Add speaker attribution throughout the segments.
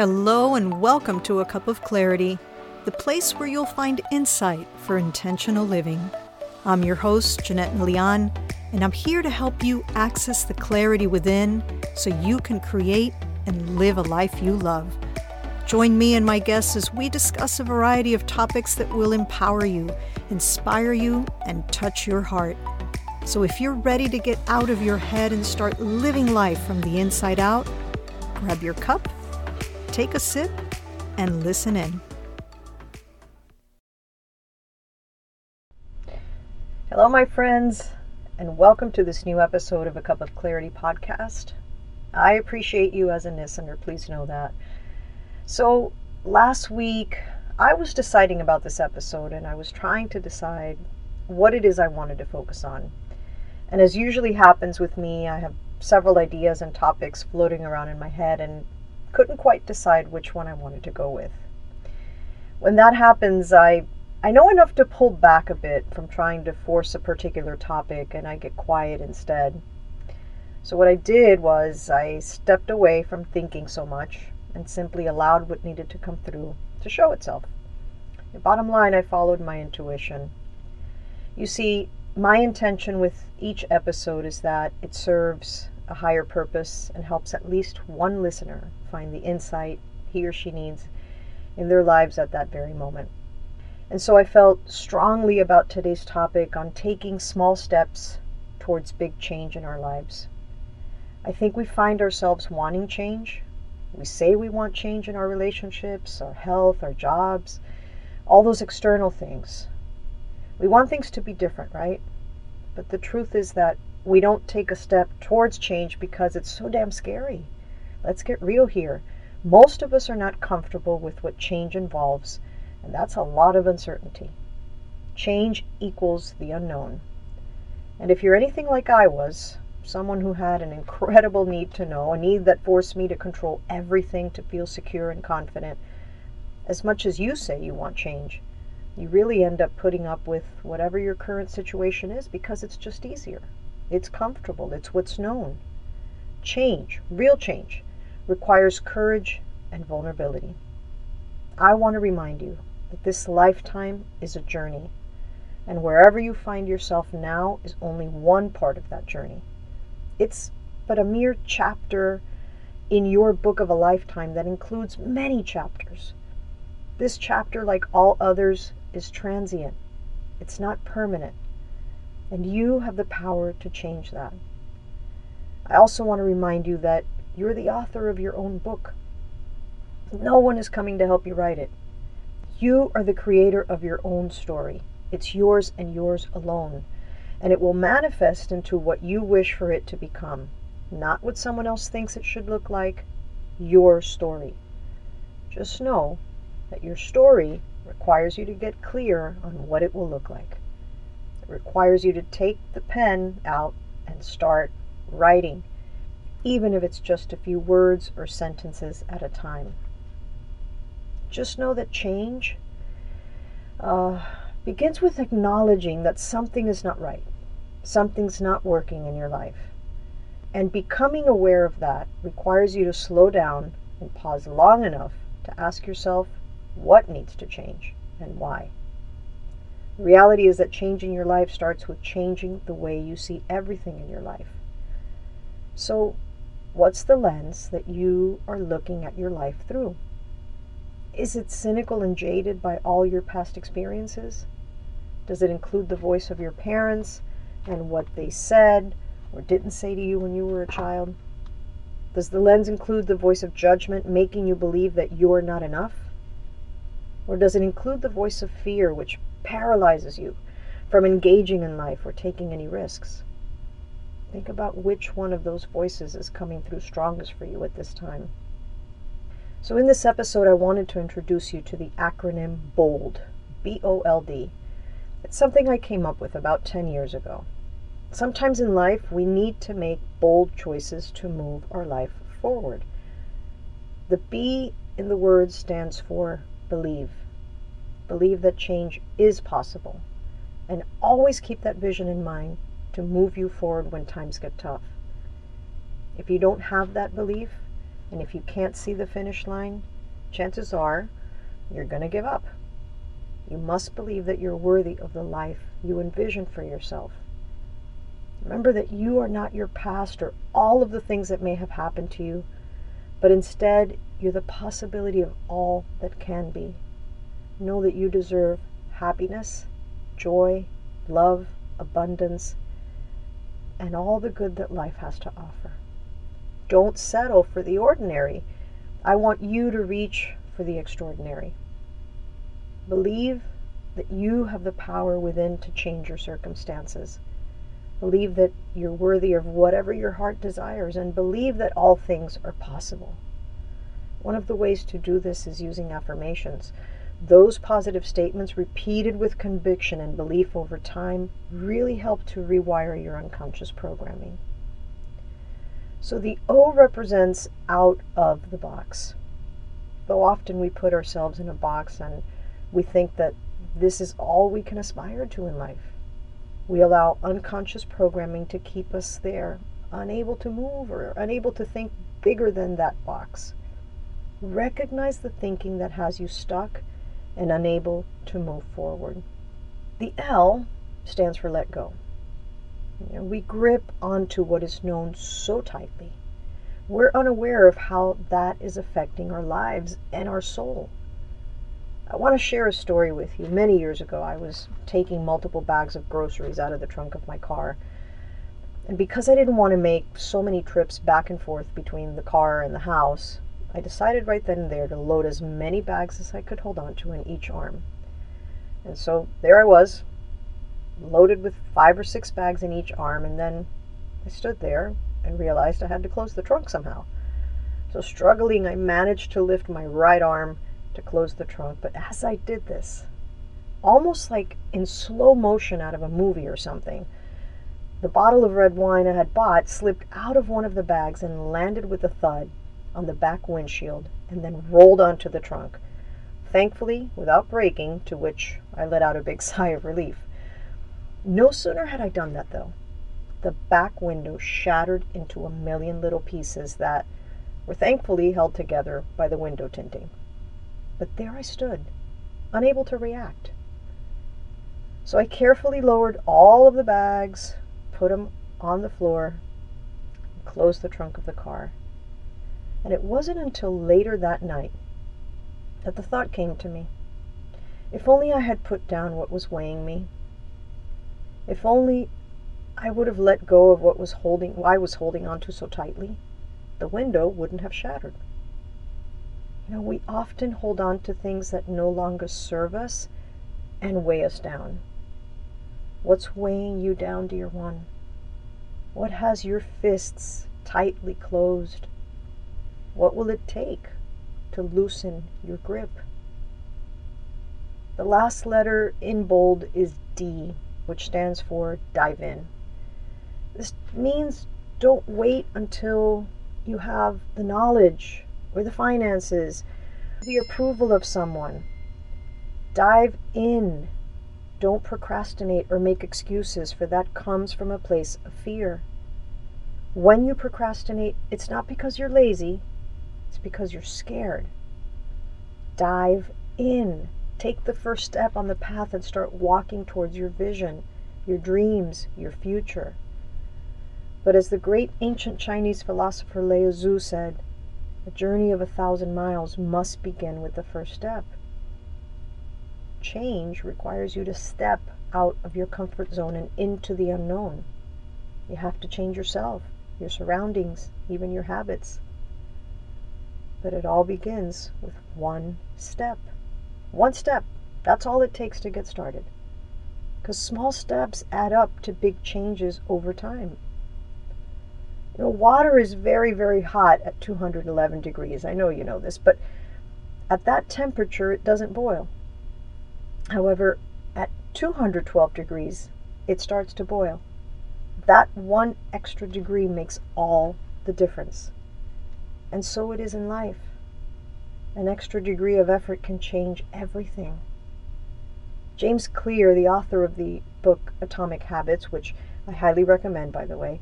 Speaker 1: Hello, and welcome to A Cup of Clarity, the place where you'll find insight for intentional living. I'm your host, Jeanette Melian, and I'm here to help you access the clarity within so you can create and live a life you love. Join me and my guests as we discuss a variety of topics that will empower you, inspire you, and touch your heart. So if you're ready to get out of your head and start living life from the inside out, grab your cup, take a sip, and listen in. Hello, my friends, and welcome to this new episode of A Cup of Clarity podcast. I appreciate you as a listener, please know that. So, last week I was deciding about this episode and I was trying to decide what it is I wanted to focus on. And as usually happens with me, I have several ideas and topics floating around in my head and couldn't quite decide which one I wanted to go with. When that happens, I I know enough to pull back a bit from trying to force a particular topic and I get quiet instead. So what I did was I stepped away from thinking so much and simply allowed what needed to come through to show itself. The bottom line, I followed my intuition. You see, my intention with each episode is that it serves a higher purpose and helps at least one listener find the insight he or she needs in their lives at that very moment. And so I felt strongly about today's topic on taking small steps towards big change in our lives. I think we find ourselves wanting change. We say we want change in our relationships, our health, our jobs, all those external things. We want things to be different, right? But the truth is that we don't take a step towards change because it's so damn scary. Let's get real here. Most of us are not comfortable with what change involves, and that's a lot of uncertainty. Change equals the unknown. And if you're anything like I was, someone who had an incredible need to know, a need that forced me to control everything to feel secure and confident, as much as you say you want change, you really end up putting up with whatever your current situation is because it's just easier. It's comfortable. It's what's known. Change, real change, requires courage and vulnerability. I want to remind you that this lifetime is a journey, and wherever you find yourself now is only one part of that journey. It's but a mere chapter in your book of a lifetime that includes many chapters. This chapter, like all others, is transient, it's not permanent, and you have the power to change that. I also want to remind you that you're the author of your own book. No one is coming to help you write it. You are the creator of your own story. It's yours and yours alone. And it will manifest into what you wish for it to become, not what someone else thinks it should look like, your story. Just know that your story requires you to get clear on what it will look like. Requires you to take the pen out and start writing, even if it's just a few words or sentences at a time. Just know that change uh, begins with acknowledging that something is not right, something's not working in your life. And becoming aware of that requires you to slow down and pause long enough to ask yourself what needs to change and why. The reality is that changing your life starts with changing the way you see everything in your life. So, what's the lens that you are looking at your life through? Is it cynical and jaded by all your past experiences? Does it include the voice of your parents and what they said or didn't say to you when you were a child? Does the lens include the voice of judgment making you believe that you're not enough? Or does it include the voice of fear which paralyzes you from engaging in life or taking any risks? Think about which one of those voices is coming through strongest for you at this time. So, in this episode, I wanted to introduce you to the acronym BOLD, B O L D. It's something I came up with about 10 years ago. Sometimes in life, we need to make bold choices to move our life forward. The B in the word stands for believe. Believe that change is possible. And always keep that vision in mind to move you forward when times get tough. If you don't have that belief, And if you can't see the finish line, chances are you're going to give up. You must believe that you're worthy of the life you envision for yourself. Remember that you are not your past or all of the things that may have happened to you, but instead you're the possibility of all that can be. Know that you deserve happiness, joy, love, abundance, and all the good that life has to offer. Don't settle for the ordinary. I want you to reach for the extraordinary. Believe that you have the power within to change your circumstances. Believe that you're worthy of whatever your heart desires and believe that all things are possible. One of the ways to do this is using affirmations. Those positive statements, repeated with conviction and belief over time, really help to rewire your unconscious programming. So the O represents out of the box. Though often we put ourselves in a box and we think that this is all we can aspire to in life. We allow unconscious programming to keep us there, unable to move or unable to think bigger than that box. Recognize the thinking that has you stuck and unable to move forward. The L stands for let go. You know, we grip onto what is known so tightly. We're unaware of how that is affecting our lives and our soul. I want to share a story with you. Many years ago, I was taking multiple bags of groceries out of the trunk of my car. And because I didn't want to make so many trips back and forth between the car and the house, I decided right then and there to load as many bags as I could hold onto in each arm. And so there I was, loaded with five or six bags in each arm, and then I stood there and realized I had to close the trunk somehow. So, struggling, I managed to lift my right arm to close the trunk, but as I did this, almost like in slow motion out of a movie or something, the bottle of red wine I had bought slipped out of one of the bags and landed with a thud on the back windshield and then rolled onto the trunk. Thankfully, without breaking, to which I let out a big sigh of relief. No sooner had I done that, though, the back window shattered into a million little pieces that were thankfully held together by the window tinting. But there I stood, unable to react. So I carefully lowered all of the bags, put them on the floor, and closed the trunk of the car. And it wasn't until later that night that the thought came to me. If only I had put down what was weighing me. If only I would have let go of what was holding I was holding on to so tightly, the window wouldn't have shattered. You know, we often hold on to things that no longer serve us and weigh us down. What's weighing you down, dear one? What has your fists tightly closed? What will it take to loosen your grip? The last letter in bold is D, which stands for dive in. This means don't wait until you have the knowledge or the finances, the approval of someone. Dive in. Don't procrastinate or make excuses, for that comes from a place of fear. When you procrastinate, it's not because you're lazy, it's because you're scared. Dive in. Take the first step on the path and start walking towards your vision, your dreams, your future. But as the great ancient Chinese philosopher Lao Tzu said, a journey of a thousand miles must begin with the first step. Change requires you to step out of your comfort zone and into the unknown. You have to change yourself, your surroundings, even your habits. But it all begins with one step. One step. That's all it takes to get started. Because small steps add up to big changes over time. You know, water is very, very hot at 211 degrees. I know you know this, but at that temperature, it doesn't boil. However, at 212 degrees, it starts to boil. That one extra degree makes all the difference. And so it is in life. An extra degree of effort can change everything. James Clear, the author of the book Atomic Habits, which I highly recommend, by the way,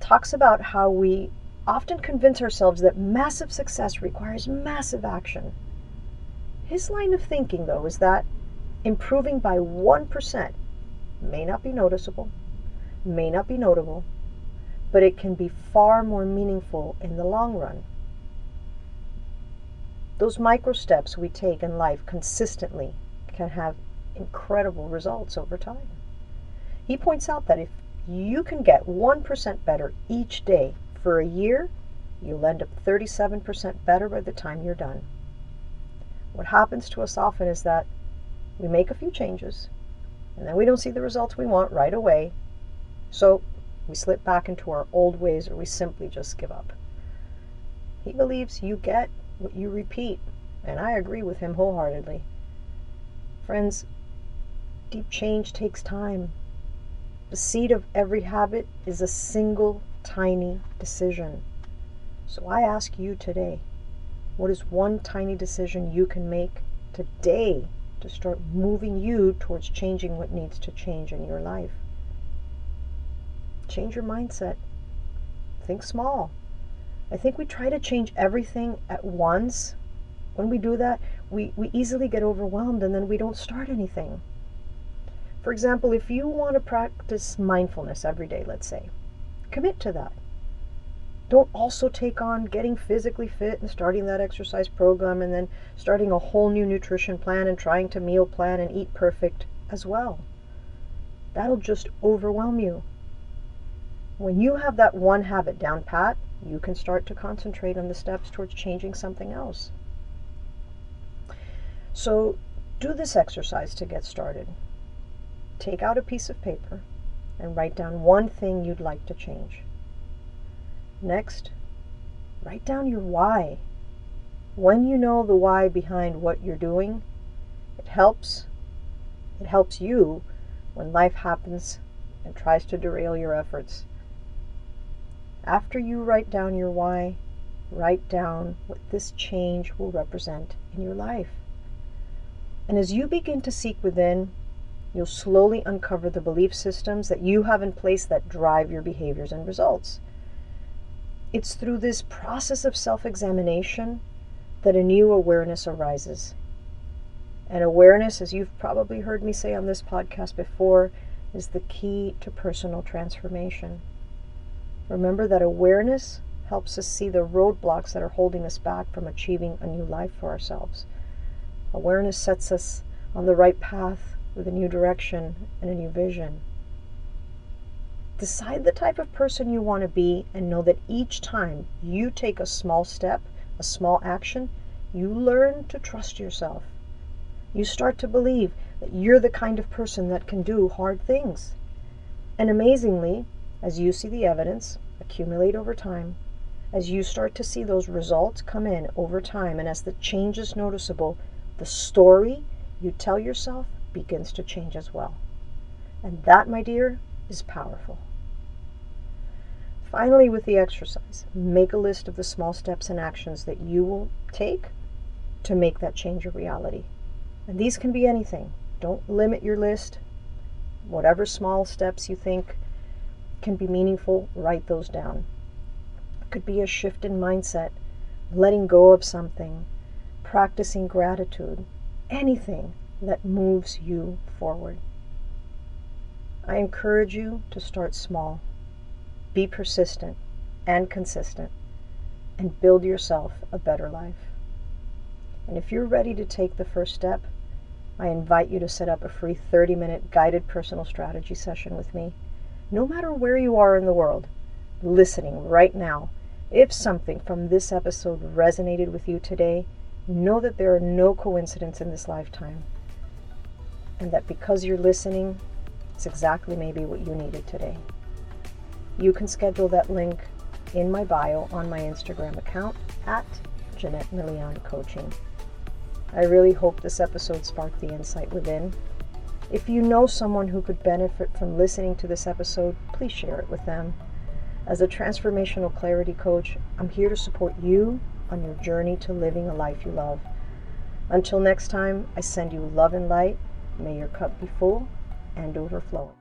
Speaker 1: talks about how we often convince ourselves that massive success requires massive action. His line of thinking, though, is that improving by 1% may not be noticeable, may not be notable, but it can be far more meaningful in the long run. Those micro steps we take in life consistently can have incredible results over time. He points out that if you can get 1% better each day for a year, you'll end up 37% better by the time you're done. What happens to us often is that we make a few changes and then we don't see the results we want right away. So we slip back into our old ways or we simply just give up. He believes you get what you repeat, and I agree with him wholeheartedly. Friends, deep change takes time. The seed of every habit is a single tiny decision. So I ask you today what is one tiny decision you can make today to start moving you towards changing what needs to change in your life? Change your mindset. Think small. I think we try to change everything at once. When we do that, we, we easily get overwhelmed and then we don't start anything. For example, if you want to practice mindfulness every day, let's say, commit to that. Don't also take on getting physically fit and starting that exercise program and then starting a whole new nutrition plan and trying to meal plan and eat perfect as well. That'll just overwhelm you. When you have that one habit down pat, you can start to concentrate on the steps towards changing something else. So, do this exercise to get started take out a piece of paper and write down one thing you'd like to change. Next, write down your why. When you know the why behind what you're doing, it helps it helps you when life happens and tries to derail your efforts. After you write down your why, write down what this change will represent in your life. And as you begin to seek within, You'll slowly uncover the belief systems that you have in place that drive your behaviors and results. It's through this process of self examination that a new awareness arises. And awareness, as you've probably heard me say on this podcast before, is the key to personal transformation. Remember that awareness helps us see the roadblocks that are holding us back from achieving a new life for ourselves. Awareness sets us on the right path with a new direction and a new vision. Decide the type of person you want to be and know that each time you take a small step, a small action, you learn to trust yourself. You start to believe that you're the kind of person that can do hard things. And amazingly, as you see the evidence accumulate over time, as you start to see those results come in over time, and as the change is noticeable, the story you tell yourself begins to change as well. And that, my dear, is powerful. Finally, with the exercise, make a list of the small steps and actions that you will take to make that change a reality. And these can be anything. Don't limit your list. Whatever small steps you think can be meaningful, write those down. It could be a shift in mindset, letting go of something, practicing gratitude, anything that moves you forward. I encourage you to start small, be persistent and consistent, and build yourself a better life. And if you're ready to take the first step, I invite you to set up a free 30 minute guided personal strategy session with me. No matter where you are in the world, listening right now, if something from this episode resonated with you today, know that there are no coincidences in this lifetime and that because you're listening, it's exactly maybe what you needed today. You can schedule that link in my bio on my Instagram account at Jeanette Melian Coaching. I really hope this episode sparked the insight within. If you know someone who could benefit from listening to this episode, please share it with them. As a transformational clarity coach, I'm here to support you on your journey to living a life you love. Until next time, I send you love and light May your cup be full and overflowing.